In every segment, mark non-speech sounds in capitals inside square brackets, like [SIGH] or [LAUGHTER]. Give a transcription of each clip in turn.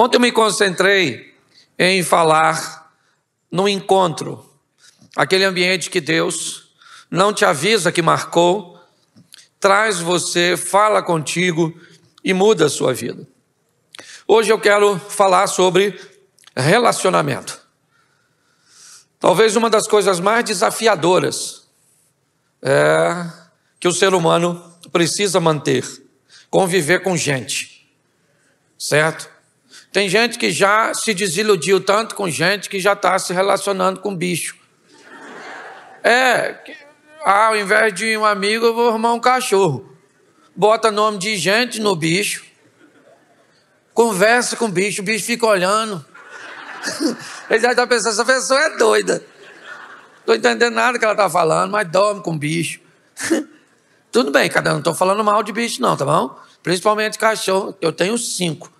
Ontem eu me concentrei em falar no encontro, aquele ambiente que Deus não te avisa que marcou, traz você, fala contigo e muda a sua vida. Hoje eu quero falar sobre relacionamento. Talvez uma das coisas mais desafiadoras é que o ser humano precisa manter, conviver com gente, certo? Tem gente que já se desiludiu tanto com gente que já está se relacionando com bicho. É, ao invés de um amigo, eu vou arrumar um cachorro. Bota nome de gente no bicho. Conversa com o bicho, o bicho fica olhando. [LAUGHS] Ele já está pensando, essa pessoa é doida. Estou entendendo nada que ela está falando, mas dorme com bicho. [LAUGHS] Tudo bem, cada um, não estou falando mal de bicho, não, tá bom? Principalmente cachorro, eu tenho cinco.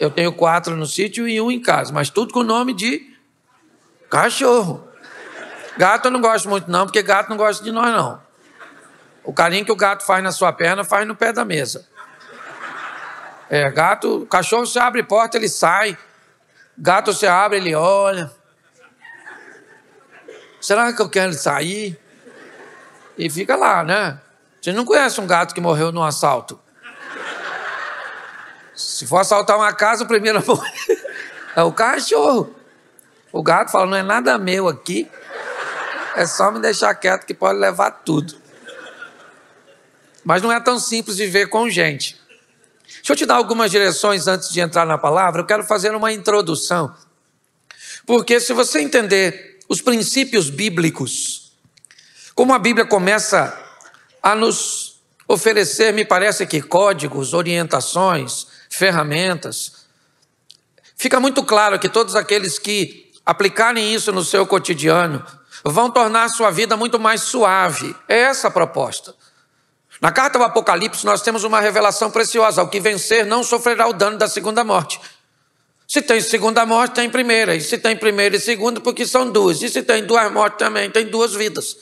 Eu tenho quatro no sítio e um em casa, mas tudo com o nome de cachorro. Gato eu não gosto muito, não, porque gato não gosta de nós, não. O carinho que o gato faz na sua perna, faz no pé da mesa. É, gato, cachorro você abre porta, ele sai. Gato você abre, ele olha. Será que eu quero sair? E fica lá, né? Você não conhece um gato que morreu num assalto? Se for assaltar uma casa, o primeiro [LAUGHS] é o cachorro. O gato fala: não é nada meu aqui, é só me deixar quieto que pode levar tudo. Mas não é tão simples viver com gente. Deixa eu te dar algumas direções antes de entrar na palavra. Eu quero fazer uma introdução. Porque se você entender os princípios bíblicos, como a Bíblia começa a nos oferecer, me parece que códigos, orientações, ferramentas. Fica muito claro que todos aqueles que aplicarem isso no seu cotidiano vão tornar a sua vida muito mais suave. É essa a proposta. Na carta do Apocalipse, nós temos uma revelação preciosa: o que vencer não sofrerá o dano da segunda morte. Se tem segunda morte, tem primeira. E se tem primeira e segunda, porque são duas. E se tem duas mortes também, tem duas vidas.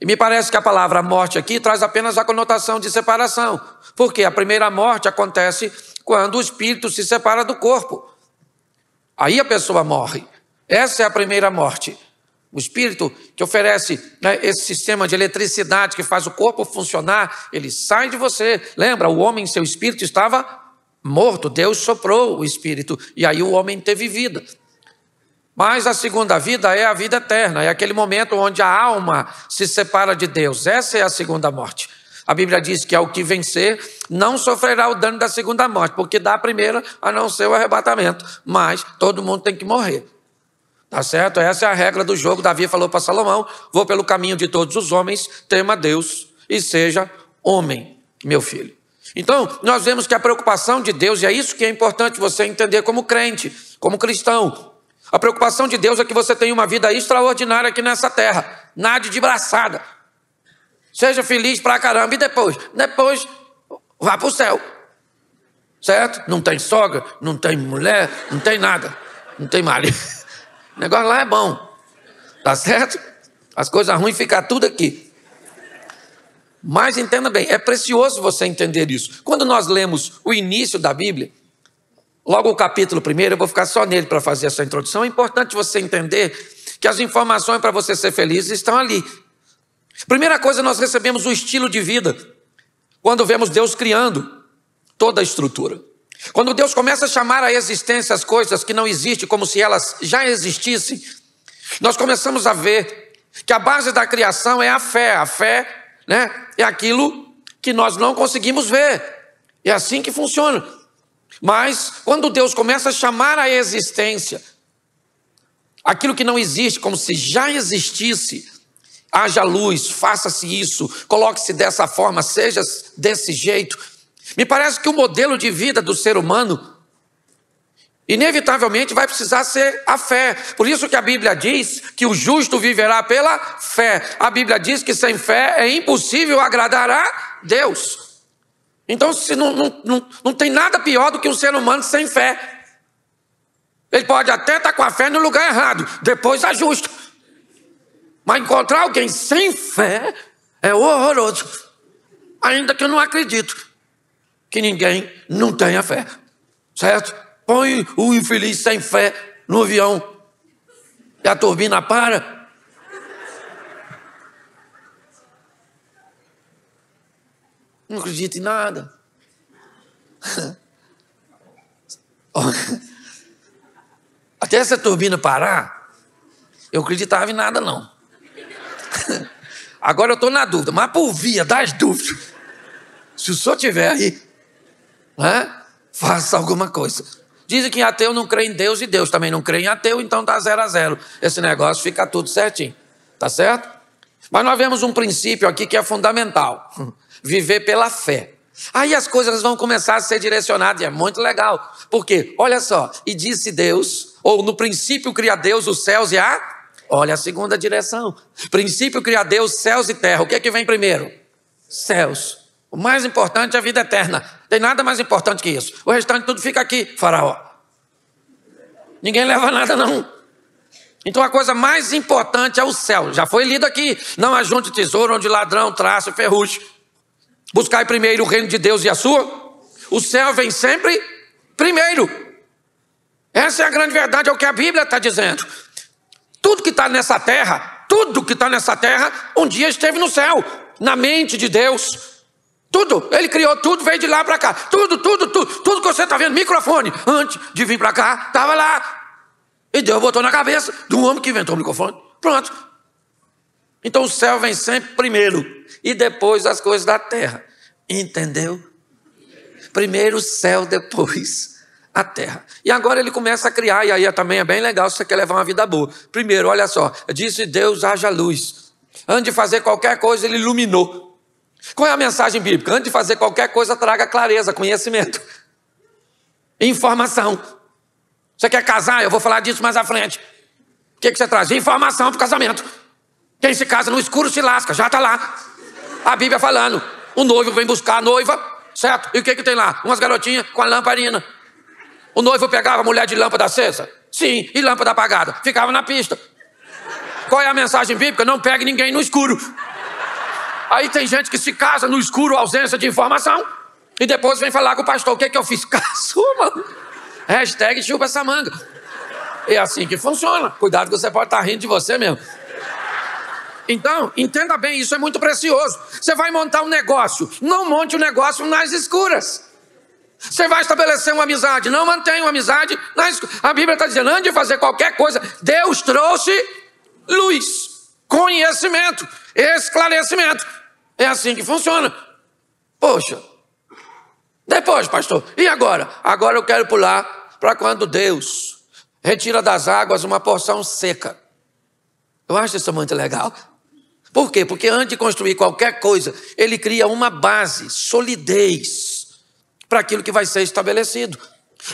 E me parece que a palavra morte aqui traz apenas a conotação de separação. Porque a primeira morte acontece quando o espírito se separa do corpo. Aí a pessoa morre. Essa é a primeira morte. O espírito que oferece né, esse sistema de eletricidade que faz o corpo funcionar, ele sai de você. Lembra, o homem, seu espírito estava morto. Deus soprou o espírito e aí o homem teve vida. Mas a segunda vida é a vida eterna, é aquele momento onde a alma se separa de Deus. Essa é a segunda morte. A Bíblia diz que ao que vencer não sofrerá o dano da segunda morte, porque dá a primeira a não ser o arrebatamento. Mas todo mundo tem que morrer. Tá certo? Essa é a regra do jogo. Davi falou para Salomão: vou pelo caminho de todos os homens, tema Deus e seja homem, meu filho. Então, nós vemos que a preocupação de Deus, e é isso que é importante você entender como crente, como cristão, a preocupação de Deus é que você tenha uma vida extraordinária aqui nessa terra. Nade de braçada. Seja feliz pra caramba. E depois? Depois, vá pro céu. Certo? Não tem sogra, não tem mulher, não tem nada. Não tem marido. [LAUGHS] O negócio lá é bom. Tá certo? As coisas ruins ficam tudo aqui. Mas entenda bem, é precioso você entender isso. Quando nós lemos o início da Bíblia, Logo o capítulo primeiro, eu vou ficar só nele para fazer essa introdução. É importante você entender que as informações para você ser feliz estão ali. Primeira coisa, nós recebemos o estilo de vida quando vemos Deus criando toda a estrutura. Quando Deus começa a chamar à existência as coisas que não existem como se elas já existissem, nós começamos a ver que a base da criação é a fé. A fé né, é aquilo que nós não conseguimos ver. É assim que funciona. Mas quando Deus começa a chamar a existência aquilo que não existe, como se já existisse, haja luz, faça-se isso, coloque-se dessa forma, seja desse jeito. Me parece que o modelo de vida do ser humano inevitavelmente vai precisar ser a fé. Por isso que a Bíblia diz que o justo viverá pela fé. A Bíblia diz que sem fé é impossível agradar a Deus. Então, se não, não, não, não tem nada pior do que um ser humano sem fé. Ele pode até estar com a fé no lugar errado, depois ajusta. Mas encontrar alguém sem fé é horroroso. Ainda que eu não acredito que ninguém não tenha fé. certo? Põe o infeliz sem fé no avião e a turbina para. Não acredito em nada. [LAUGHS] Até essa turbina parar, eu acreditava em nada não. Agora eu estou na dúvida, mas por via das dúvidas, se o senhor tiver aí, né, faça alguma coisa. Dizem que ateu não crê em Deus e Deus também não crê em ateu, então tá zero a zero. Esse negócio fica tudo certinho, tá certo? Mas nós vemos um princípio aqui que é fundamental: viver pela fé. Aí as coisas vão começar a ser direcionadas, e é muito legal. Porque, olha só, e disse Deus, ou no princípio cria Deus os céus e a. Olha a segunda direção. Princípio cria Deus céus e terra. O que é que vem primeiro? Céus. O mais importante é a vida eterna. Tem nada mais importante que isso. O restante tudo fica aqui, faraó. Ninguém leva nada, não. Então a coisa mais importante é o céu. Já foi lido aqui. Não ajunte tesouro onde ladrão traça ferrugem. Buscai primeiro o reino de Deus e a sua. O céu vem sempre primeiro. Essa é a grande verdade, é o que a Bíblia está dizendo. Tudo que está nessa terra, tudo que está nessa terra, um dia esteve no céu, na mente de Deus. Tudo, ele criou tudo, veio de lá para cá. Tudo, tudo, tudo, tudo que você está vendo, microfone, antes de vir para cá, estava lá. E Deus botou na cabeça do homem que inventou o microfone. Pronto. Então o céu vem sempre primeiro e depois as coisas da terra. Entendeu? Primeiro o céu, depois a terra. E agora ele começa a criar, e aí também é bem legal se você quer levar uma vida boa. Primeiro, olha só, disse Deus: haja luz. Antes de fazer qualquer coisa, ele iluminou. Qual é a mensagem bíblica? Antes de fazer qualquer coisa, traga clareza, conhecimento, informação. Você quer casar? Eu vou falar disso mais à frente. O que, que você traz? Informação para o casamento. Quem se casa no escuro se lasca, já está lá. A Bíblia falando. O noivo vem buscar a noiva, certo? E o que, que tem lá? Umas garotinhas com a lamparina. O noivo pegava a mulher de lâmpada acesa? Sim, e lâmpada apagada. Ficava na pista. Qual é a mensagem bíblica? Não pegue ninguém no escuro. Aí tem gente que se casa no escuro, ausência de informação, e depois vem falar com o pastor: o que, que eu fiz? [LAUGHS] Casou, Hashtag chupa essa manga. É assim que funciona. Cuidado que você pode estar rindo de você mesmo. Então, entenda bem, isso é muito precioso. Você vai montar um negócio, não monte o um negócio nas escuras. Você vai estabelecer uma amizade, não mantenha uma amizade na escura. A Bíblia está dizendo, antes de fazer qualquer coisa, Deus trouxe luz, conhecimento, esclarecimento. É assim que funciona. Poxa, depois, pastor, e agora? Agora eu quero pular para quando Deus retira das águas uma porção seca. Eu acho isso muito legal. Por quê? Porque antes de construir qualquer coisa, ele cria uma base, solidez para aquilo que vai ser estabelecido.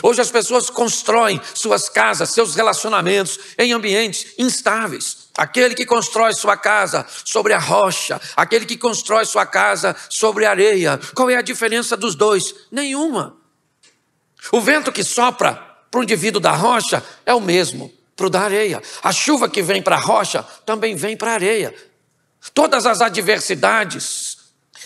Hoje as pessoas constroem suas casas, seus relacionamentos em ambientes instáveis. Aquele que constrói sua casa sobre a rocha, aquele que constrói sua casa sobre a areia. Qual é a diferença dos dois? Nenhuma. O vento que sopra para o indivíduo da rocha é o mesmo para o da areia. A chuva que vem para a rocha também vem para a areia. Todas as adversidades,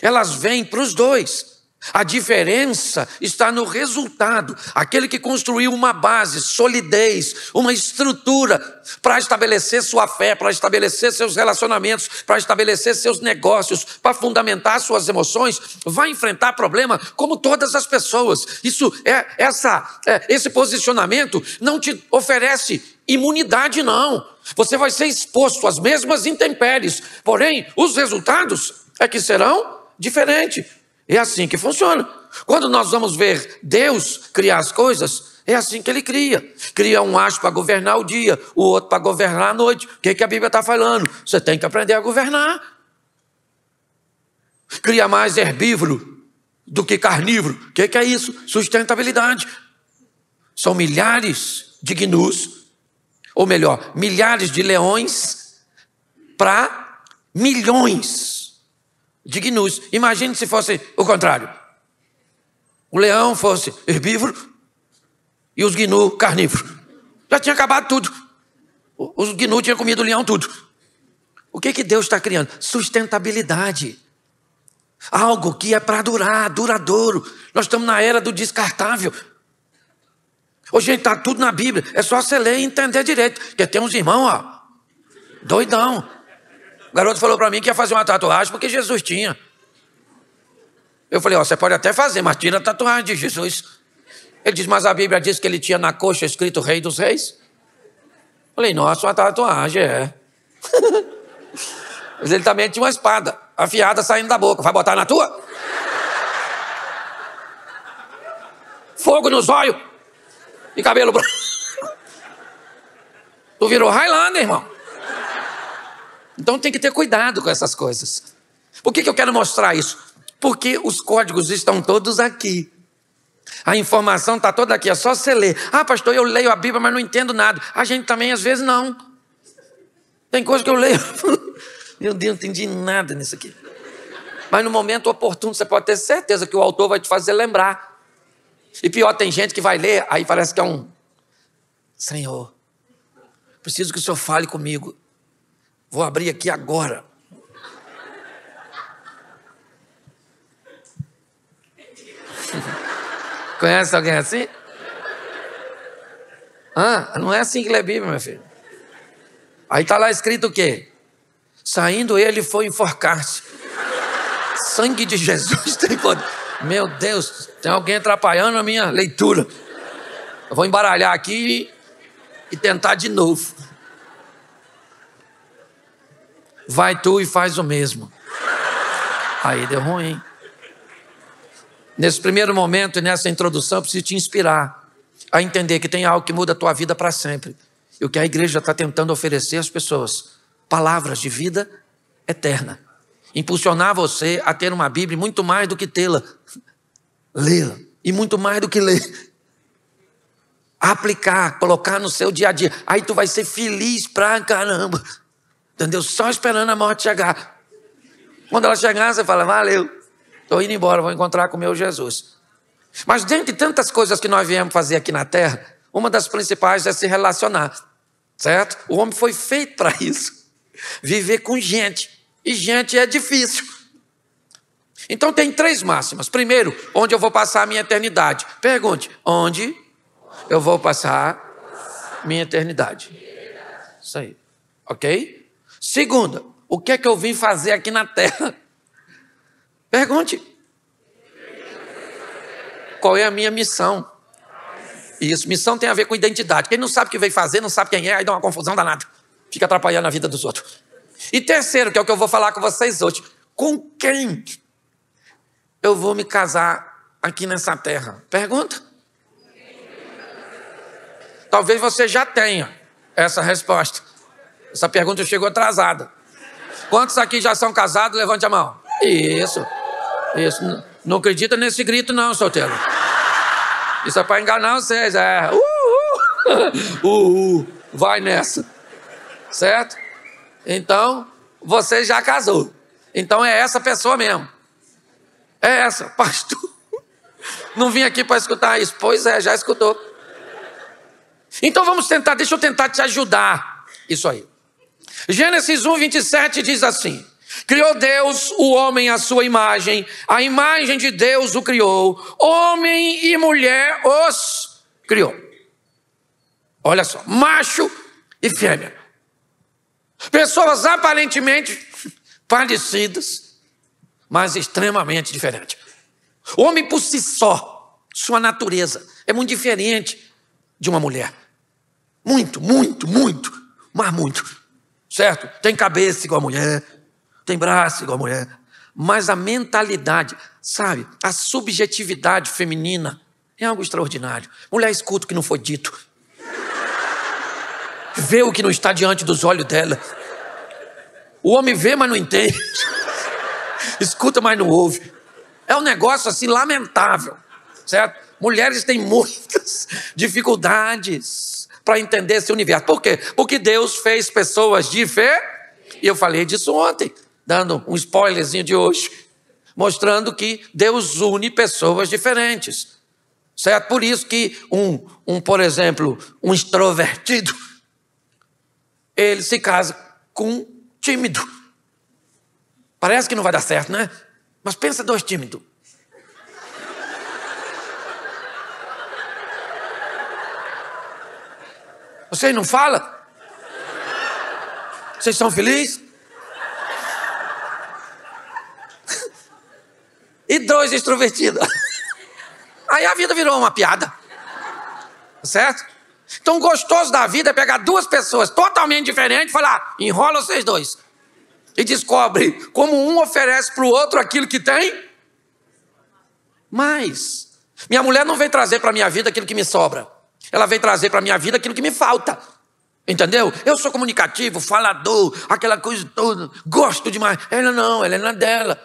elas vêm para os dois. A diferença está no resultado. Aquele que construiu uma base, solidez, uma estrutura para estabelecer sua fé, para estabelecer seus relacionamentos, para estabelecer seus negócios, para fundamentar suas emoções, vai enfrentar problema como todas as pessoas. Isso é essa é, esse posicionamento não te oferece imunidade não. Você vai ser exposto às mesmas intempéries, porém os resultados é que serão diferentes. É assim que funciona. Quando nós vamos ver Deus criar as coisas, é assim que ele cria. Cria um astro para governar o dia, o outro para governar a noite. O que, que a Bíblia está falando? Você tem que aprender a governar. Cria mais herbívoro do que carnívoro. O que, que é isso? Sustentabilidade. São milhares de gnus, ou melhor, milhares de leões para milhões de gnus. Imagine se fosse o contrário. O leão fosse herbívoro e os gnu carnívoros. Já tinha acabado tudo. Os gnu tinham comido o leão tudo. O que, que Deus está criando? Sustentabilidade. Algo que é para durar, duradouro. Nós estamos na era do descartável. Ô, gente, tá tudo na Bíblia. É só você ler e entender direito. Porque tem uns irmãos, ó, doidão. O garoto falou para mim que ia fazer uma tatuagem porque Jesus tinha. Eu falei, ó, você pode até fazer, mas tira a tatuagem de Jesus. Ele diz, mas a Bíblia diz que ele tinha na coxa escrito Rei dos Reis. Eu falei, nossa, uma tatuagem, é. [LAUGHS] mas ele também tinha uma espada afiada saindo da boca. Vai botar na tua? Fogo nos olhos e cabelo branco. Tu virou Highlander, irmão. Então tem que ter cuidado com essas coisas. Por que, que eu quero mostrar isso? Porque os códigos estão todos aqui. A informação está toda aqui, é só você ler. Ah, pastor, eu leio a Bíblia, mas não entendo nada. A gente também, às vezes, não. Tem coisa que eu leio. [LAUGHS] Meu Deus, não entendi nada nisso aqui. Mas no momento oportuno, você pode ter certeza que o autor vai te fazer lembrar. E pior, tem gente que vai ler, aí parece que é um. Senhor, preciso que o senhor fale comigo. Vou abrir aqui agora. [LAUGHS] Conhece alguém assim? Ah, não é assim que lê Bíblia, meu filho. Aí está lá escrito o quê? Saindo ele foi enforcar-se. [LAUGHS] Sangue de Jesus [LAUGHS] tem poder. Meu Deus, tem alguém atrapalhando a minha leitura. Eu vou embaralhar aqui e tentar de novo. Vai tu e faz o mesmo. Aí deu ruim. Nesse primeiro momento e nessa introdução, eu preciso te inspirar a entender que tem algo que muda a tua vida para sempre. E o que a igreja está tentando oferecer às pessoas: palavras de vida eterna. Impulsionar você a ter uma Bíblia muito mais do que tê-la, lê-la. E muito mais do que ler. Aplicar, colocar no seu dia a dia. Aí tu vai ser feliz pra caramba. Entendeu? Só esperando a morte chegar. Quando ela chegar, você fala, valeu. Estou indo embora, vou encontrar com o meu Jesus. Mas dentre tantas coisas que nós viemos fazer aqui na terra, uma das principais é se relacionar, certo? O homem foi feito para isso. Viver com gente. E gente é difícil. Então tem três máximas. Primeiro, onde eu vou passar a minha eternidade? Pergunte, onde eu vou passar minha eternidade? Isso aí. Ok? Segunda, o que é que eu vim fazer aqui na terra? Pergunte. Qual é a minha missão? Isso, missão tem a ver com identidade. Quem não sabe o que veio fazer, não sabe quem é, aí dá uma confusão danada. Fica atrapalhando a vida dos outros. E terceiro, que é o que eu vou falar com vocês hoje. Com quem eu vou me casar aqui nessa terra? Pergunta. Talvez você já tenha essa resposta. Essa pergunta chegou atrasada. Quantos aqui já são casados? Levante a mão. Isso. Isso. Não, acredita nesse grito, não, solteiro. Isso é para enganar vocês. É. Uh, uh. uh, uh. Vai nessa. Certo? Então, você já casou. Então é essa pessoa mesmo. É essa, [LAUGHS] pastor. Não vim aqui para escutar isso. Pois é, já escutou. Então vamos tentar, deixa eu tentar te ajudar. Isso aí. Gênesis 1, 27 diz assim: Criou Deus o homem à sua imagem, a imagem de Deus o criou, homem e mulher os criou. Olha só, macho e fêmea. Pessoas aparentemente parecidas, mas extremamente diferentes. O homem por si só, sua natureza, é muito diferente de uma mulher. Muito, muito, muito, mas muito. Certo? Tem cabeça igual a mulher, tem braço igual a mulher, mas a mentalidade, sabe, a subjetividade feminina é algo extraordinário. Mulher escuta o que não foi dito, vê o que não está diante dos olhos dela. O homem vê, mas não entende, escuta, mas não ouve. É um negócio assim lamentável, certo? Mulheres têm muitas [LAUGHS] dificuldades para entender esse universo. Por quê? Porque Deus fez pessoas de fé, e eu falei disso ontem dando um spoilerzinho de hoje, mostrando que Deus une pessoas diferentes. Certo? Por isso que um, um, por exemplo, um extrovertido, ele se casa com um tímido. Parece que não vai dar certo, né? Mas pensa dois tímidos. Vocês não falam? Vocês são felizes? e dois extrovertidos. Aí a vida virou uma piada. Certo? Então, gostoso da vida é pegar duas pessoas totalmente diferentes e falar: enrola vocês dois. E descobre como um oferece para o outro aquilo que tem mais. Minha mulher não veio trazer para a minha vida aquilo que me sobra. Ela veio trazer para a minha vida aquilo que me falta. Entendeu? Eu sou comunicativo, falador, aquela coisa toda. Gosto demais. Ela não, ela é na dela.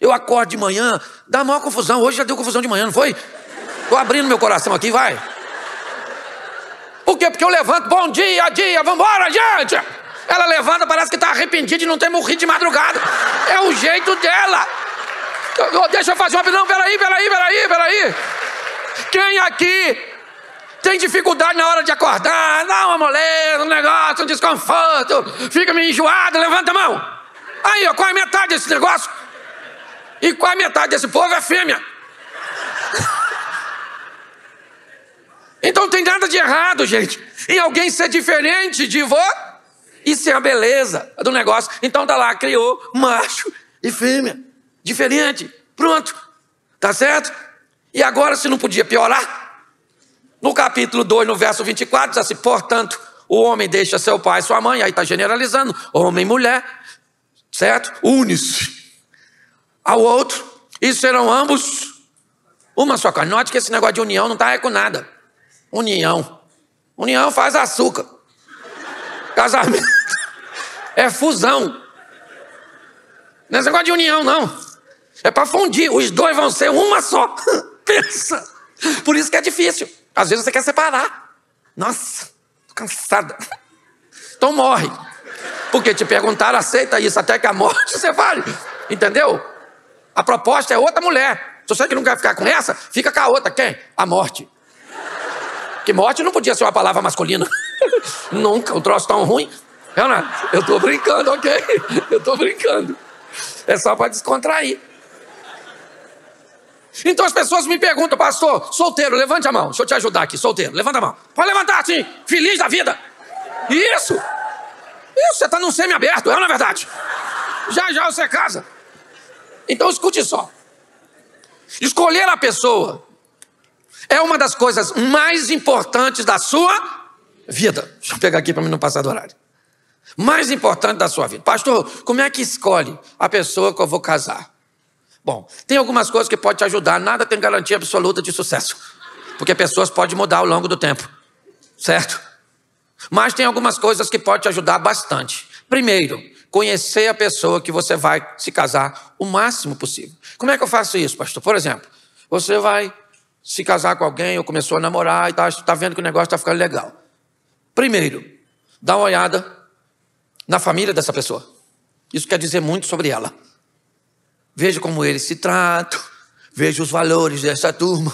Eu acordo de manhã, dá maior confusão. Hoje já deu confusão de manhã, não foi? Estou abrindo meu coração aqui, vai. Por quê? Porque eu levanto, bom dia, dia, vambora, gente! Ela levanta, parece que está arrependida de não ter morrido de madrugada. É o jeito dela. Deixa eu fazer uma. Não, peraí, peraí, peraí, peraí. Quem aqui tem dificuldade na hora de acordar? Dá uma moleza, um negócio, um desconforto, fica meio enjoado, levanta a mão. Aí, ó, qual é a metade desse negócio? E qual é a metade desse povo é fêmea. Então não tem nada de errado, gente, em alguém ser diferente de você. Isso é a beleza do negócio. Então tá lá, criou macho e fêmea. Diferente. Pronto. Tá certo? E agora, se não podia piorar, no capítulo 2, no verso 24, diz assim: portanto, o homem deixa seu pai e sua mãe, aí está generalizando, homem e mulher, certo? Une-se ao outro, e serão ambos uma só carne. Note que esse negócio de união não está com nada. União. União faz açúcar. Casamento é fusão. Não é negócio de união, não. É para fundir, os dois vão ser uma só. [LAUGHS] Pensa. Por isso que é difícil. Às vezes você quer separar. Nossa, tô cansada. Então morre. Porque te perguntaram, aceita isso até que a morte você vale. Entendeu? A proposta é outra mulher. Se você que não quer ficar com essa, fica com a outra. Quem? A morte. Que morte não podia ser uma palavra masculina. [LAUGHS] Nunca, um troço tão ruim. Renato, eu tô brincando, ok? [LAUGHS] Eu tô brincando. É só para descontrair. Então as pessoas me perguntam, pastor, solteiro, levante a mão. Deixa eu te ajudar aqui, solteiro, levanta a mão. Pode levantar, sim, feliz da vida. Isso. Isso, você está num semi-aberto, é na é verdade. Já já você casa. Então escute só. Escolher a pessoa é uma das coisas mais importantes da sua vida. Deixa eu pegar aqui para mim não passar do horário. Mais importante da sua vida. Pastor, como é que escolhe a pessoa que eu vou casar? Bom, tem algumas coisas que podem te ajudar, nada tem garantia absoluta de sucesso. Porque pessoas podem mudar ao longo do tempo, certo? Mas tem algumas coisas que podem te ajudar bastante. Primeiro, conhecer a pessoa que você vai se casar o máximo possível. Como é que eu faço isso, pastor? Por exemplo, você vai se casar com alguém ou começou a namorar e está tá vendo que o negócio está ficando legal. Primeiro, dá uma olhada na família dessa pessoa. Isso quer dizer muito sobre ela. Veja como eles se tratam, veja os valores dessa turma,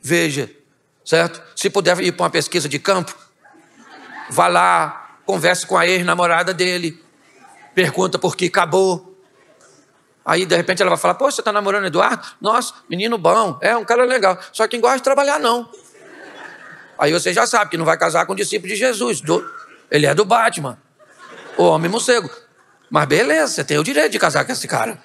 veja, certo? Se puder ir para uma pesquisa de campo, vá lá, converse com a ex-namorada dele, pergunta por que acabou. Aí, de repente, ela vai falar: Pô, você está namorando Eduardo? Nossa, menino bom, é um cara legal. Só que gosta de trabalhar, não. Aí você já sabe que não vai casar com o discípulo de Jesus. Do... Ele é do Batman, o homem morcego. Mas beleza, você tem o direito de casar com esse cara.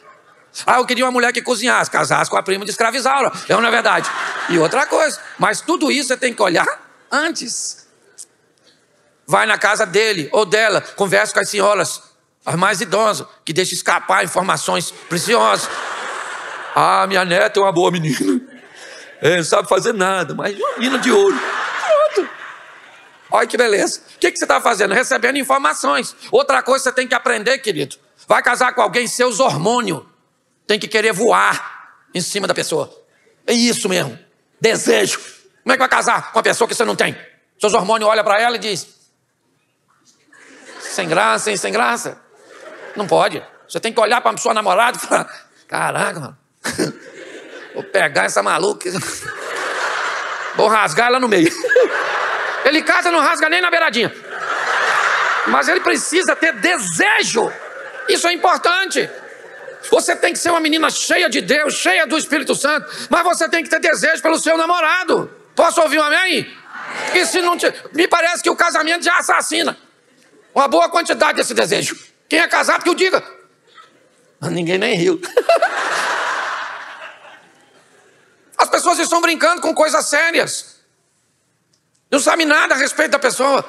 Ah, eu queria uma mulher que cozinhasse, casasse com a prima de escravizaura. É uma verdade. E outra coisa, mas tudo isso você tem que olhar antes. Vai na casa dele ou dela, conversa com as senhoras, as mais idosas, que deixam escapar informações preciosas. Ah, minha neta é uma boa menina. É, não sabe fazer nada, mas uma menina de ouro. Pronto. Olha que beleza. O que, que você está fazendo? Recebendo informações. Outra coisa que você tem que aprender, querido. Vai casar com alguém, seus hormônios tem que querer voar em cima da pessoa. É isso mesmo. Desejo. Como é que vai casar com uma pessoa que você não tem? Seus hormônios olham para ela e diz: sem graça, hein? Sem graça. Não pode. Você tem que olhar para a sua namorada e falar: caraca, mano. [LAUGHS] Vou pegar essa maluca. [LAUGHS] Vou rasgar ela no meio. [LAUGHS] Ele casa, não rasga nem na beiradinha. Mas ele precisa ter desejo. Isso é importante. Você tem que ser uma menina cheia de Deus, cheia do Espírito Santo, mas você tem que ter desejo pelo seu namorado. Posso ouvir um amém? amém. Se não te... Me parece que o casamento já assassina. Uma boa quantidade desse desejo. Quem é casado que o diga. Ninguém nem riu. As pessoas estão brincando com coisas sérias. Não sabem nada a respeito da pessoa.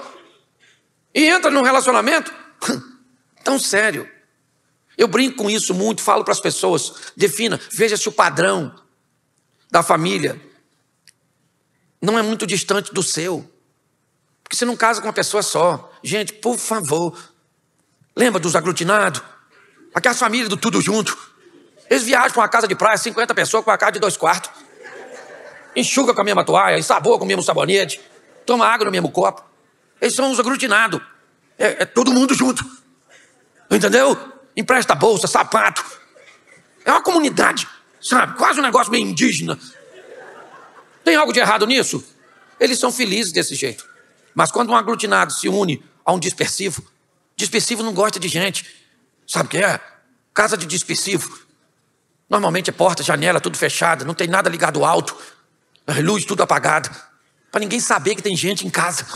E entra num relacionamento [LAUGHS] tão sério. Eu brinco com isso muito, falo para as pessoas: defina, veja se o padrão da família não é muito distante do seu. Porque você não casa com uma pessoa só. Gente, por favor, lembra dos aglutinados? Aquelas famílias do tudo junto. Eles viajam para uma casa de praia, 50 pessoas com uma casa de dois quartos. Enxuga com a mesma toalha, ensaboa com o mesmo sabonete, toma água no mesmo copo. Eles são os aglutinados. É, é todo mundo junto. Entendeu? Empresta bolsa, sapato. É uma comunidade, sabe? Quase um negócio meio indígena. Tem algo de errado nisso? Eles são felizes desse jeito. Mas quando um aglutinado se une a um dispersivo, dispersivo não gosta de gente. Sabe o que é? Casa de dispersivo. Normalmente é porta, janela, tudo fechada, não tem nada ligado alto, luz tudo apagada, para ninguém saber que tem gente em casa.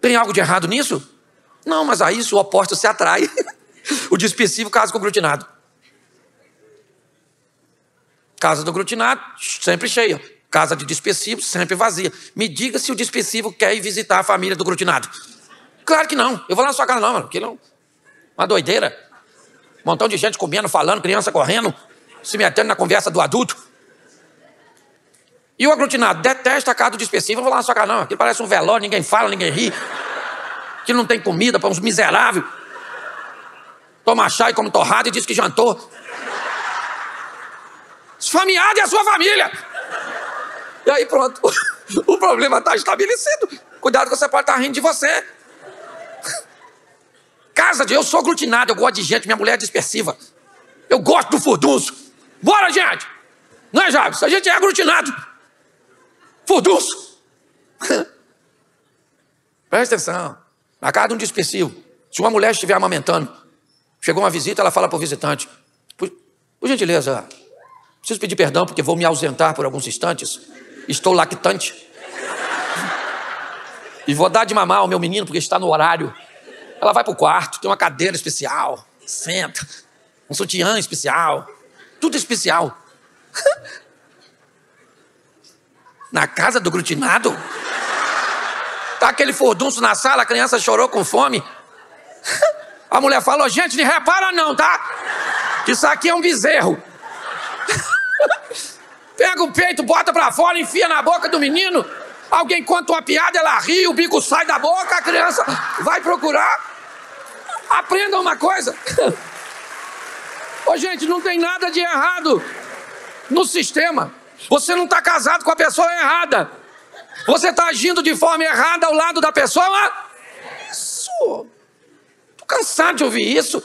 Tem algo de errado nisso? Não, mas aí o oposto se atrai. [LAUGHS] o dispersivo casa com o aglutinado. Casa do aglutinado, sempre cheia. Casa de dispersivo, sempre vazia. Me diga se o dispersivo quer ir visitar a família do aglutinado. Claro que não. Eu vou lá na sua casa, não, mano. Aquilo é uma doideira. Um montão de gente comendo, falando, criança correndo, se metendo na conversa do adulto. E o aglutinado detesta a casa do dispersivo. Eu vou lá na sua casa, não. Aquilo parece um velório, ninguém fala, ninguém ri. Que não tem comida para uns miseráveis. Toma chá e come torrada e diz que jantou. Esfameado e a sua família. E aí pronto, [LAUGHS] o problema está estabelecido. Cuidado que você pode estar tá rindo de você. Casa de eu sou aglutinado, eu gosto de gente, minha mulher é dispersiva. Eu gosto do furdunço. Bora, gente! Não é, Javes? A gente é aglutinado. Furdunço. [LAUGHS] Presta atenção. Na casa de um dispersivo, se uma mulher estiver amamentando, chegou uma visita, ela fala para o visitante: por, por gentileza, Preciso pedir perdão porque vou me ausentar por alguns instantes. Estou lactante. E vou dar de mamar ao meu menino porque está no horário. Ela vai para o quarto, tem uma cadeira especial, senta, um sutiã especial, tudo especial. [LAUGHS] Na casa do grutinado? Tá aquele fordunço na sala, a criança chorou com fome. [LAUGHS] A mulher falou: gente, não repara não, tá? Que isso aqui é um bezerro. [LAUGHS] Pega o peito, bota pra fora, enfia na boca do menino. Alguém conta uma piada, ela ri, o bico sai da boca, a criança vai procurar. Aprenda uma coisa. [LAUGHS] Ô, gente, não tem nada de errado no sistema. Você não está casado com a pessoa errada. Você está agindo de forma errada ao lado da pessoa. Isso. Estou cansado de ouvir isso.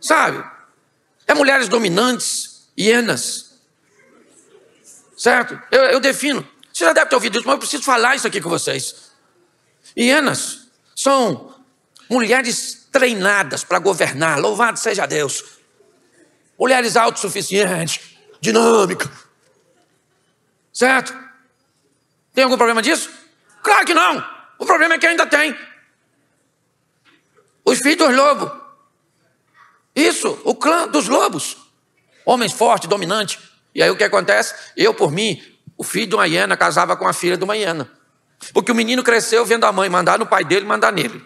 Sabe? É mulheres dominantes, hienas. Certo? Eu, eu defino. Você já deve ter ouvido isso, mas eu preciso falar isso aqui com vocês. Hienas são mulheres treinadas para governar, louvado seja Deus. Mulheres autossuficientes, dinâmicas. Certo? Tem algum problema disso? Claro que não. O problema é que ainda tem. Os filhos dos lobos isso, o clã dos lobos. Homens fortes, dominantes. E aí o que acontece? Eu, por mim, o filho de uma hiena casava com a filha de uma hiena. Porque o menino cresceu vendo a mãe mandar no pai dele mandar nele.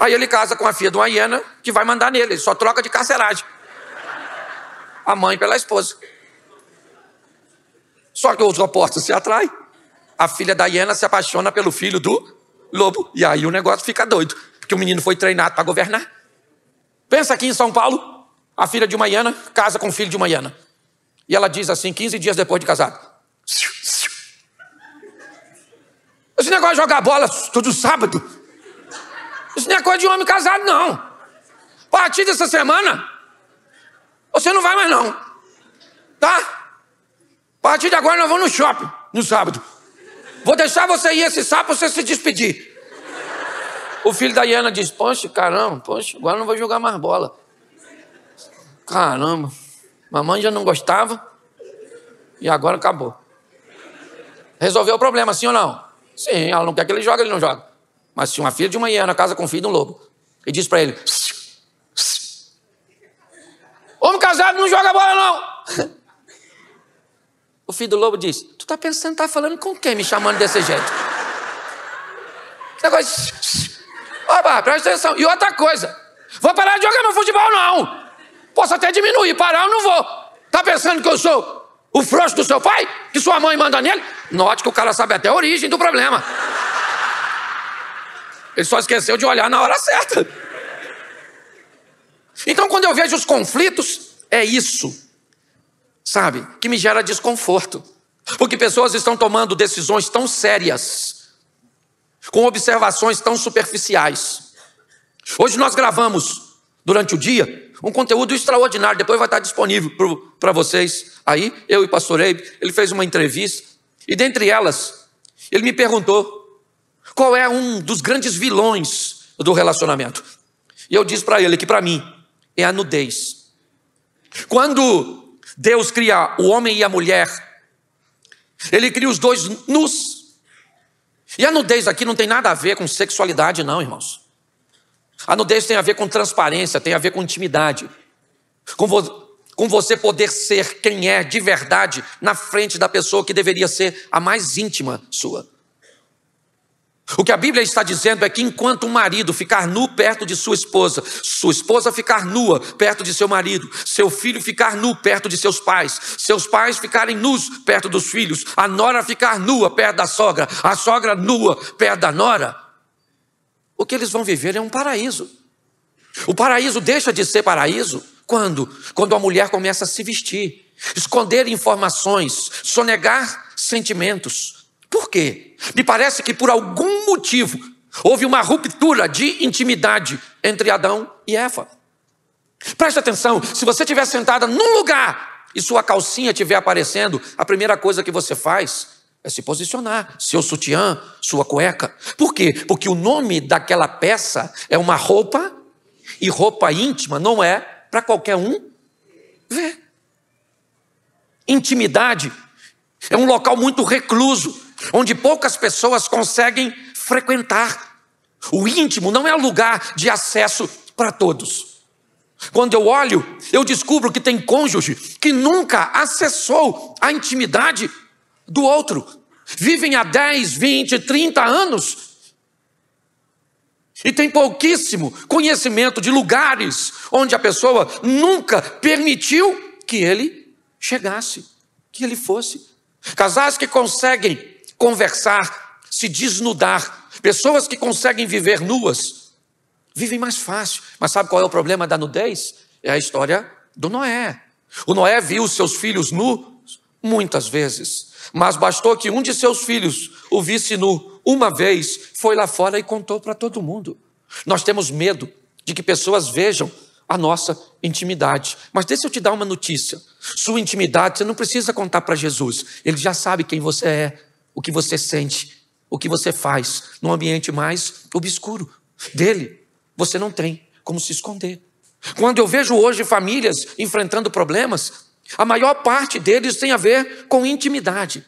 Aí ele casa com a filha de uma hiena que vai mandar nele, ele só troca de carceragem. A mãe pela esposa. Só que os opostos se atraem. A filha da hiena se apaixona pelo filho do lobo. E aí o negócio fica doido. Porque o menino foi treinado para governar. Pensa aqui em São Paulo, a filha de uma Iana casa com o filho de uma Iana. E ela diz assim, 15 dias depois de casado. Esse negócio de jogar bola todo sábado. Isso não é coisa de homem casado, não. A partir dessa semana, você não vai mais não. Tá? A partir de agora nós vamos no shopping, no sábado. Vou deixar você ir esse sábado para você se despedir. O filho da Iana diz: Poxa, caramba, poxa, agora não vou jogar mais bola. Caramba, mamãe já não gostava. E agora acabou. Resolveu o problema, sim ou não? Sim, ela não quer que ele jogue, ele não joga. Mas se uma filha de uma hiena casa com um filho de um lobo, e diz para ele: Homem casado não joga bola, não. O filho do lobo diz: Tu tá pensando, tá falando com quem me chamando desse jeito? Negócio. Opa, presta atenção. E outra coisa: Vou parar de jogar meu futebol, não. Posso até diminuir, parar eu não vou. Tá pensando que eu sou o frouxo do seu pai? Que sua mãe manda nele? Note que o cara sabe até a origem do problema. Ele só esqueceu de olhar na hora certa. Então, quando eu vejo os conflitos, é isso, sabe, que me gera desconforto. Porque pessoas estão tomando decisões tão sérias, com observações tão superficiais. Hoje nós gravamos, durante o dia, um conteúdo extraordinário, depois vai estar disponível para vocês. Aí, eu e pastor Eibe, ele fez uma entrevista, e dentre elas, ele me perguntou qual é um dos grandes vilões do relacionamento. E eu disse para ele que para mim é a nudez. Quando Deus cria o homem e a mulher, ele cria os dois nus. E a nudez aqui não tem nada a ver com sexualidade, não, irmãos. A nudez tem a ver com transparência, tem a ver com intimidade. Com, vo com você poder ser quem é de verdade na frente da pessoa que deveria ser a mais íntima sua. O que a Bíblia está dizendo é que enquanto um marido ficar nu perto de sua esposa, sua esposa ficar nua perto de seu marido, seu filho ficar nu perto de seus pais, seus pais ficarem nus perto dos filhos, a nora ficar nua perto da sogra, a sogra nua perto da nora, o que eles vão viver é um paraíso. O paraíso deixa de ser paraíso quando? Quando a mulher começa a se vestir, esconder informações, sonegar sentimentos, por quê? Me parece que por algum motivo houve uma ruptura de intimidade entre Adão e Eva. Preste atenção, se você estiver sentada num lugar e sua calcinha estiver aparecendo, a primeira coisa que você faz é se posicionar, seu sutiã, sua cueca. Por quê? Porque o nome daquela peça é uma roupa e roupa íntima não é para qualquer um ver. Intimidade é um local muito recluso onde poucas pessoas conseguem frequentar. O íntimo não é lugar de acesso para todos. Quando eu olho, eu descubro que tem cônjuge que nunca acessou a intimidade do outro. Vivem há 10, 20, 30 anos e tem pouquíssimo conhecimento de lugares onde a pessoa nunca permitiu que ele chegasse, que ele fosse. Casais que conseguem conversar, se desnudar. Pessoas que conseguem viver nuas vivem mais fácil. Mas sabe qual é o problema da nudez? É a história do Noé. O Noé viu seus filhos nus muitas vezes, mas bastou que um de seus filhos o visse nu uma vez, foi lá fora e contou para todo mundo. Nós temos medo de que pessoas vejam a nossa intimidade. Mas deixa eu te dar uma notícia. Sua intimidade você não precisa contar para Jesus. Ele já sabe quem você é o que você sente, o que você faz num ambiente mais obscuro dele. Você não tem como se esconder. Quando eu vejo hoje famílias enfrentando problemas, a maior parte deles tem a ver com intimidade.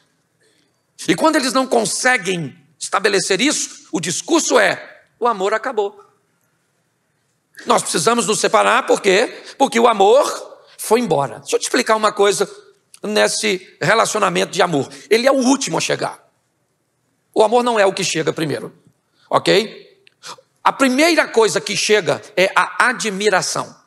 E quando eles não conseguem estabelecer isso, o discurso é: o amor acabou. Nós precisamos nos separar, por quê? Porque o amor foi embora. Deixa eu te explicar uma coisa nesse relacionamento de amor. Ele é o último a chegar. O amor não é o que chega primeiro, ok? A primeira coisa que chega é a admiração.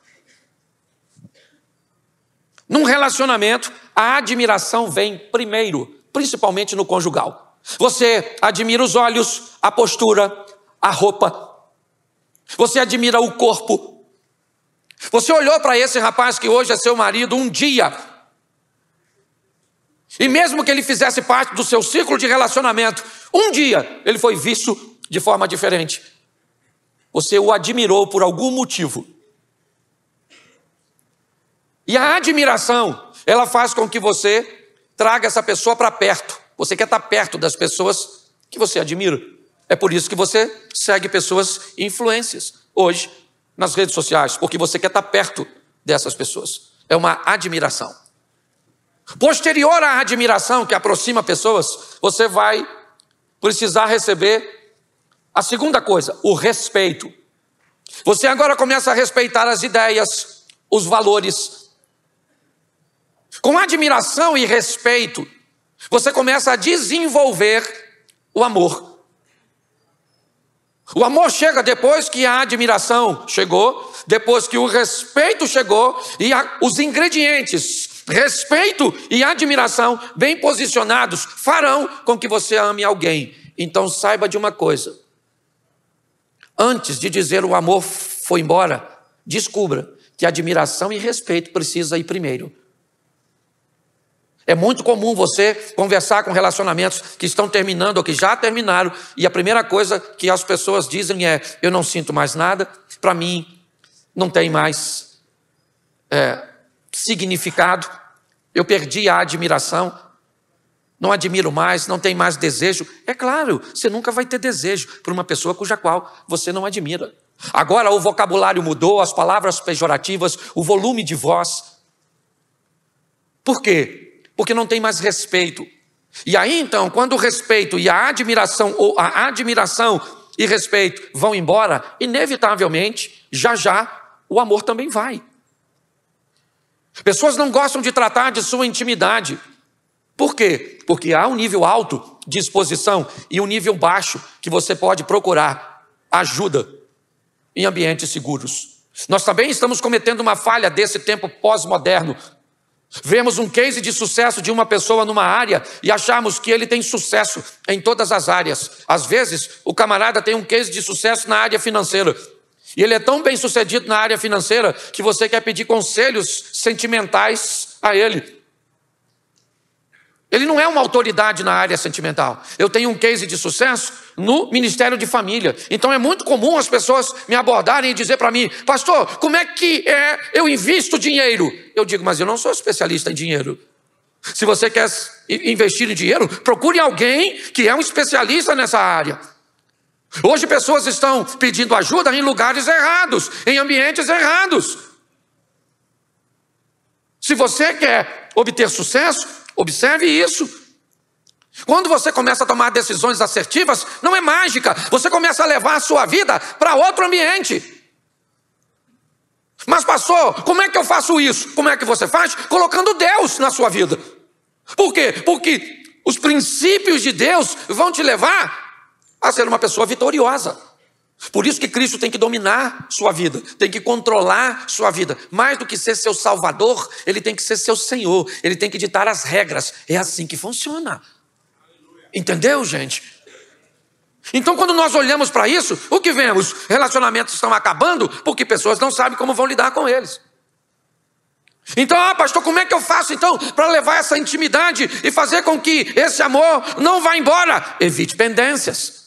Num relacionamento, a admiração vem primeiro, principalmente no conjugal. Você admira os olhos, a postura, a roupa. Você admira o corpo. Você olhou para esse rapaz que hoje é seu marido um dia e mesmo que ele fizesse parte do seu ciclo de relacionamento, um dia ele foi visto de forma diferente. Você o admirou por algum motivo. E a admiração, ela faz com que você traga essa pessoa para perto. Você quer estar perto das pessoas que você admira. É por isso que você segue pessoas influências hoje nas redes sociais, porque você quer estar perto dessas pessoas. É uma admiração. Posterior à admiração que aproxima pessoas, você vai precisar receber a segunda coisa, o respeito. Você agora começa a respeitar as ideias, os valores. Com admiração e respeito, você começa a desenvolver o amor. O amor chega depois que a admiração chegou, depois que o respeito chegou e a, os ingredientes, respeito e admiração bem posicionados, farão com que você ame alguém. Então saiba de uma coisa: antes de dizer o amor foi embora, descubra que admiração e respeito precisa ir primeiro. É muito comum você conversar com relacionamentos que estão terminando ou que já terminaram, e a primeira coisa que as pessoas dizem é: Eu não sinto mais nada, para mim não tem mais é, significado, eu perdi a admiração, não admiro mais, não tem mais desejo. É claro, você nunca vai ter desejo por uma pessoa cuja qual você não admira. Agora o vocabulário mudou, as palavras pejorativas, o volume de voz. Por quê? Porque não tem mais respeito. E aí então, quando o respeito e a admiração, ou a admiração e respeito vão embora, inevitavelmente, já já, o amor também vai. Pessoas não gostam de tratar de sua intimidade. Por quê? Porque há um nível alto de exposição e um nível baixo que você pode procurar ajuda em ambientes seguros. Nós também estamos cometendo uma falha desse tempo pós-moderno, Vemos um case de sucesso de uma pessoa numa área e achamos que ele tem sucesso em todas as áreas. Às vezes, o camarada tem um case de sucesso na área financeira. E ele é tão bem sucedido na área financeira que você quer pedir conselhos sentimentais a ele. Ele não é uma autoridade na área sentimental. Eu tenho um case de sucesso no Ministério de Família. Então é muito comum as pessoas me abordarem e dizer para mim, pastor, como é que é eu invisto dinheiro? Eu digo, mas eu não sou especialista em dinheiro. Se você quer investir em dinheiro, procure alguém que é um especialista nessa área. Hoje pessoas estão pedindo ajuda em lugares errados, em ambientes errados. Se você quer obter sucesso, Observe isso. Quando você começa a tomar decisões assertivas, não é mágica, você começa a levar a sua vida para outro ambiente. Mas, pastor, como é que eu faço isso? Como é que você faz? Colocando Deus na sua vida. Por quê? Porque os princípios de Deus vão te levar a ser uma pessoa vitoriosa. Por isso que Cristo tem que dominar sua vida, tem que controlar sua vida. Mais do que ser seu salvador, ele tem que ser seu senhor, ele tem que ditar as regras. É assim que funciona. Entendeu, gente? Então, quando nós olhamos para isso, o que vemos? Relacionamentos estão acabando porque pessoas não sabem como vão lidar com eles. Então, ah, pastor, como é que eu faço então para levar essa intimidade e fazer com que esse amor não vá embora? Evite pendências.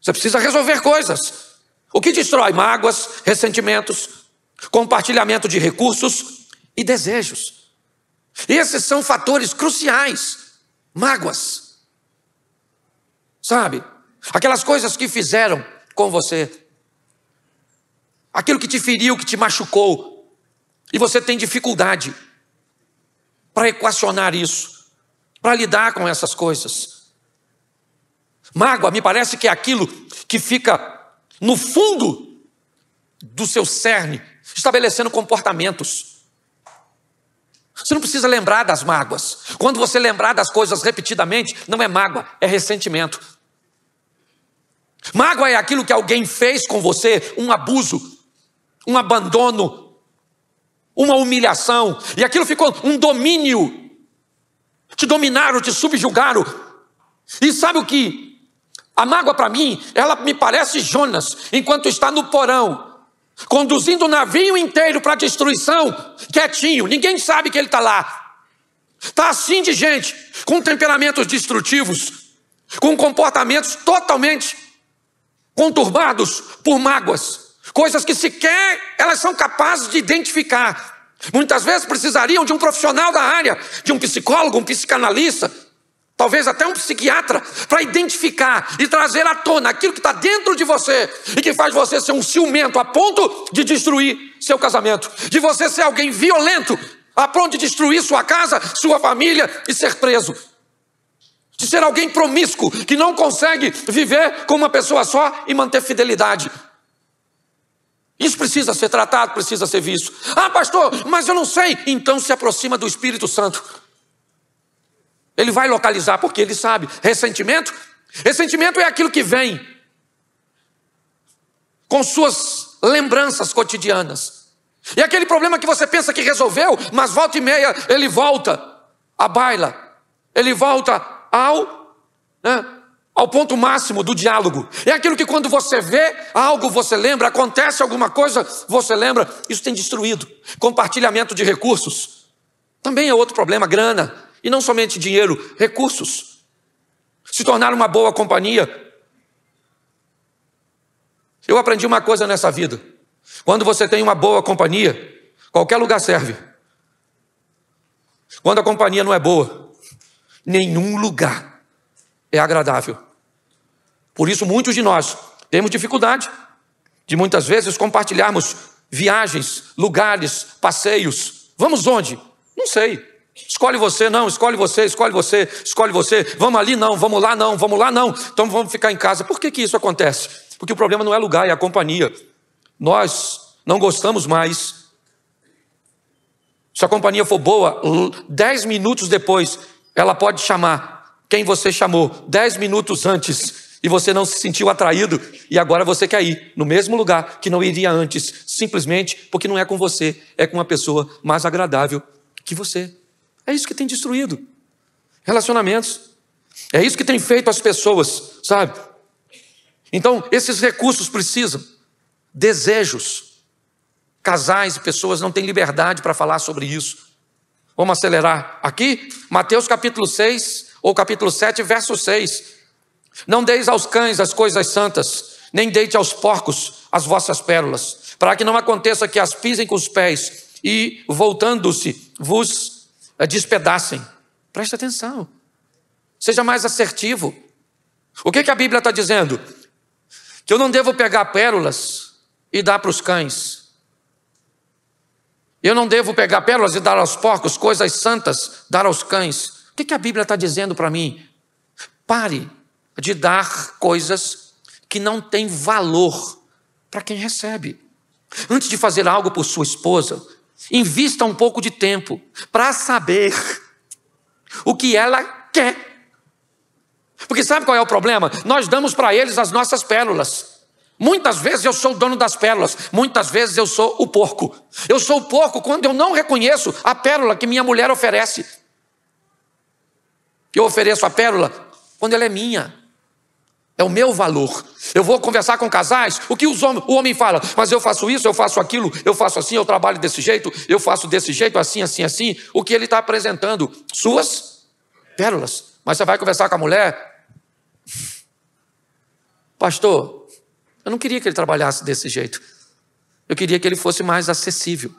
Você precisa resolver coisas. O que destrói mágoas, ressentimentos, compartilhamento de recursos e desejos. Esses são fatores cruciais. Mágoas. Sabe? Aquelas coisas que fizeram com você. Aquilo que te feriu, que te machucou. E você tem dificuldade para equacionar isso, para lidar com essas coisas. Mágoa me parece que é aquilo que fica no fundo do seu cerne, estabelecendo comportamentos. Você não precisa lembrar das mágoas. Quando você lembrar das coisas repetidamente, não é mágoa, é ressentimento. Mágoa é aquilo que alguém fez com você, um abuso, um abandono, uma humilhação, e aquilo ficou um domínio. Te dominaram, te subjugaram. E sabe o que a mágoa para mim, ela me parece Jonas, enquanto está no porão, conduzindo o navio inteiro para a destruição, quietinho, ninguém sabe que ele está lá. Está assim de gente, com temperamentos destrutivos, com comportamentos totalmente conturbados por mágoas, coisas que sequer elas são capazes de identificar. Muitas vezes precisariam de um profissional da área, de um psicólogo, um psicanalista, talvez até um psiquiatra, para identificar e trazer à tona aquilo que está dentro de você e que faz você ser um ciumento a ponto de destruir seu casamento, de você ser alguém violento a ponto de destruir sua casa, sua família e ser preso. De ser alguém promíscuo, que não consegue viver com uma pessoa só e manter fidelidade. Isso precisa ser tratado, precisa ser visto. Ah, pastor, mas eu não sei. Então se aproxima do Espírito Santo. Ele vai localizar, porque ele sabe. Ressentimento? Ressentimento é aquilo que vem com suas lembranças cotidianas. E aquele problema que você pensa que resolveu, mas volta e meia ele volta à baila, ele volta ao, né, ao ponto máximo do diálogo. É aquilo que quando você vê algo, você lembra, acontece alguma coisa, você lembra, isso tem destruído. Compartilhamento de recursos. Também é outro problema, grana. E não somente dinheiro, recursos. Se tornar uma boa companhia, eu aprendi uma coisa nessa vida. Quando você tem uma boa companhia, qualquer lugar serve. Quando a companhia não é boa, nenhum lugar é agradável. Por isso, muitos de nós temos dificuldade de muitas vezes compartilharmos viagens, lugares, passeios. Vamos onde? Não sei. Escolhe você, não, escolhe você, escolhe você, escolhe você. Vamos ali, não, vamos lá, não, vamos lá, não. Então vamos ficar em casa. Por que, que isso acontece? Porque o problema não é lugar, é a companhia. Nós não gostamos mais. Se a companhia for boa, dez minutos depois, ela pode chamar quem você chamou, dez minutos antes, e você não se sentiu atraído, e agora você quer ir no mesmo lugar que não iria antes, simplesmente porque não é com você, é com uma pessoa mais agradável que você. É isso que tem destruído relacionamentos. É isso que tem feito as pessoas, sabe? Então, esses recursos precisam, desejos. Casais e pessoas não têm liberdade para falar sobre isso. Vamos acelerar aqui, Mateus capítulo 6, ou capítulo 7, verso 6. Não deis aos cães as coisas santas, nem deite aos porcos as vossas pérolas, para que não aconteça que as pisem com os pés e, voltando-se, vos despedacem. Preste atenção. Seja mais assertivo. O que, que a Bíblia está dizendo? que eu não devo pegar pérolas e dar para os cães. Eu não devo pegar pérolas e dar aos porcos, coisas santas, dar aos cães. O que, que a Bíblia está dizendo para mim? Pare de dar coisas que não têm valor para quem recebe. Antes de fazer algo por sua esposa, invista um pouco de tempo para saber o que ela quer porque sabe qual é o problema? Nós damos para eles as nossas pérolas. Muitas vezes eu sou o dono das pérolas, muitas vezes eu sou o porco. Eu sou o porco quando eu não reconheço a pérola que minha mulher oferece. Eu ofereço a pérola quando ela é minha. É o meu valor. Eu vou conversar com casais, o que os homens, o homem fala, mas eu faço isso, eu faço aquilo, eu faço assim, eu trabalho desse jeito, eu faço desse jeito, assim, assim, assim. O que ele está apresentando? Suas pérolas. Mas você vai conversar com a mulher, Pastor, eu não queria que ele trabalhasse desse jeito. Eu queria que ele fosse mais acessível.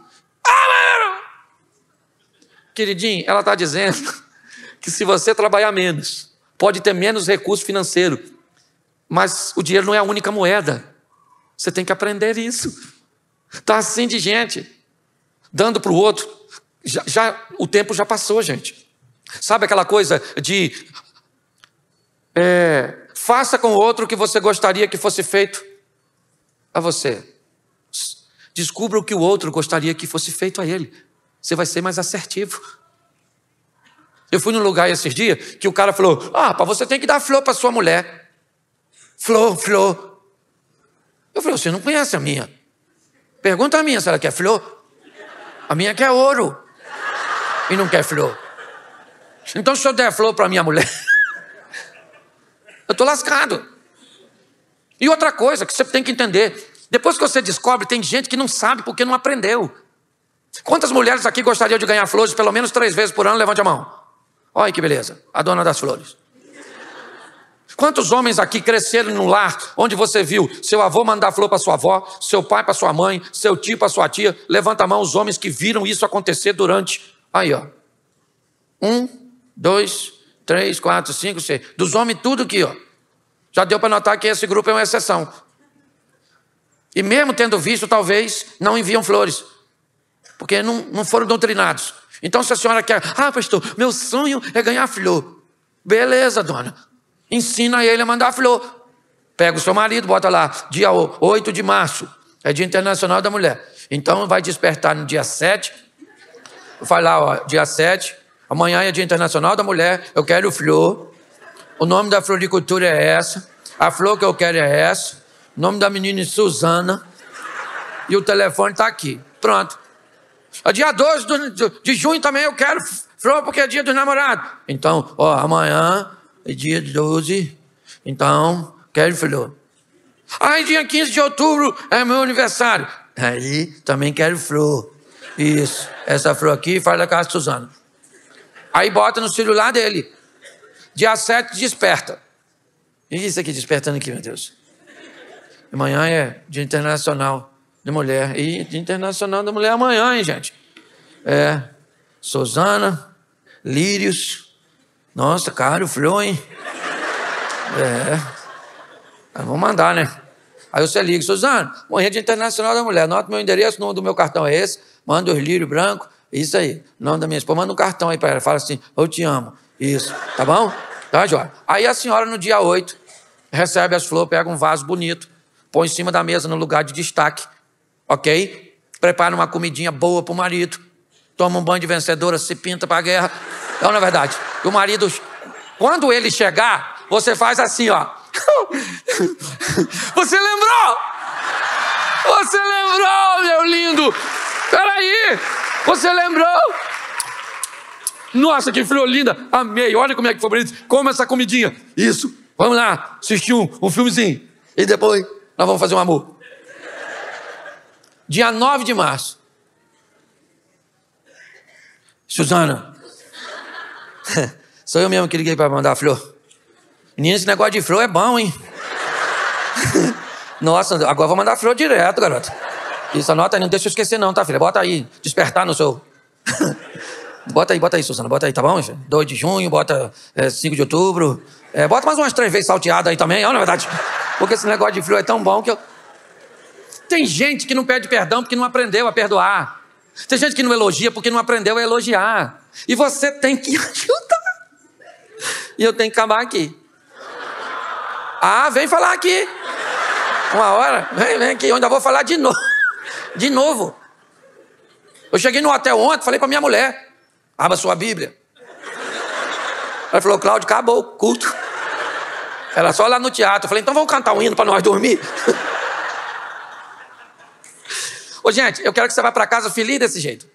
Queridinho, ela está dizendo [LAUGHS] que se você trabalhar menos, pode ter menos recurso financeiro, mas o dinheiro não é a única moeda. Você tem que aprender isso. Está assim de gente, dando para o outro. Já, já, o tempo já passou, gente. Sabe aquela coisa de é, Faça com o outro o que você gostaria que fosse feito a você. Descubra o que o outro gostaria que fosse feito a ele. Você vai ser mais assertivo. Eu fui num lugar esses dias que o cara falou: Ah, para você tem que dar flor para sua mulher. Flor, flor. Eu falei: Você não conhece a minha. Pergunta a minha se ela quer flor. A minha quer ouro. E não quer flor. Então, se eu der flor para minha mulher. [LAUGHS] Eu estou lascado. E outra coisa que você tem que entender: depois que você descobre, tem gente que não sabe porque não aprendeu. Quantas mulheres aqui gostariam de ganhar flores pelo menos três vezes por ano? Levante a mão. Olha que beleza, a dona das flores. Quantos homens aqui cresceram no lar onde você viu seu avô mandar flor para sua avó, seu pai para sua mãe, seu tio para sua tia? Levanta a mão os homens que viram isso acontecer durante. Aí, ó. Um, dois, três, quatro, cinco, seis. Dos homens, tudo aqui, ó. Já deu para notar que esse grupo é uma exceção. E mesmo tendo visto, talvez não enviam flores, porque não, não foram doutrinados. Então, se a senhora quer, ah, pastor, meu sonho é ganhar flor. Beleza, dona. Ensina ele a mandar flor. Pega o seu marido, bota lá, dia 8 de março, é Dia Internacional da Mulher. Então, vai despertar no dia 7. Vai lá, ó, dia 7. Amanhã é Dia Internacional da Mulher. Eu quero flor. O nome da floricultura é essa. A flor que eu quero é essa. O nome da menina é Suzana. E o telefone está aqui. Pronto. A dia 12 de junho também eu quero flor porque é dia dos namorados. Então, ó, amanhã é dia 12. Então, quero flor. Aí, dia 15 de outubro é meu aniversário. Aí, também quero flor. Isso. Essa flor aqui faz da casa de Suzana. Aí bota no celular dele. Dia 7 desperta. E isso aqui despertando aqui, meu Deus. Amanhã é Dia Internacional de Mulher. E Dia Internacional da Mulher amanhã, hein, gente? É. Suzana, Lírios. Nossa, caro, flor, hein? É. Vamos mandar, né? Aí você liga, amanhã é Dia Internacional da Mulher. Anota meu endereço, o nome do meu cartão é esse. Manda os lírios brancos. Isso aí. O nome da minha esposa. Manda um cartão aí para ela. Fala assim, eu te amo. Isso. Tá bom? Tá, Jóia? Aí a senhora, no dia 8, recebe as flores, pega um vaso bonito, põe em cima da mesa no lugar de destaque, ok? Prepara uma comidinha boa para o marido, toma um banho de vencedora, se pinta para a guerra. Não, na é verdade. E o marido, quando ele chegar, você faz assim, ó. [LAUGHS] Você lembrou? Você lembrou, meu lindo? Peraí, você lembrou? Nossa, que flor linda! Amei! Olha como é que foi bonito. Como essa comidinha. Isso. Vamos lá, assistir um, um filmezinho. E depois nós vamos fazer um amor. Dia 9 de março. Suzana. [LAUGHS] Sou eu mesmo que liguei para mandar flor. Menina, esse negócio de flor é bom, hein? [LAUGHS] Nossa, agora vou mandar flor direto, garoto. Isso, anota aí, não deixa eu esquecer não, tá, filha? Bota aí, despertar no seu... [LAUGHS] Bota aí, bota aí, Suzana, bota aí, tá bom? 2 de junho, bota é, 5 de outubro. É, bota mais umas três vezes salteado aí também, ó, na verdade. Porque esse negócio de frio é tão bom que eu. Tem gente que não pede perdão porque não aprendeu a perdoar. Tem gente que não elogia porque não aprendeu a elogiar. E você tem que [LAUGHS] ajudar. E eu tenho que acabar aqui. Ah, vem falar aqui. Uma hora, vem, vem aqui, eu ainda vou falar de novo. De novo. Eu cheguei no hotel ontem, falei para minha mulher. Abra sua Bíblia. Ela falou, Cláudio, acabou o culto. Ela só lá no teatro. Eu falei, então vamos cantar um hino para nós dormir. [LAUGHS] Ô, gente, eu quero que você vá para casa feliz desse jeito.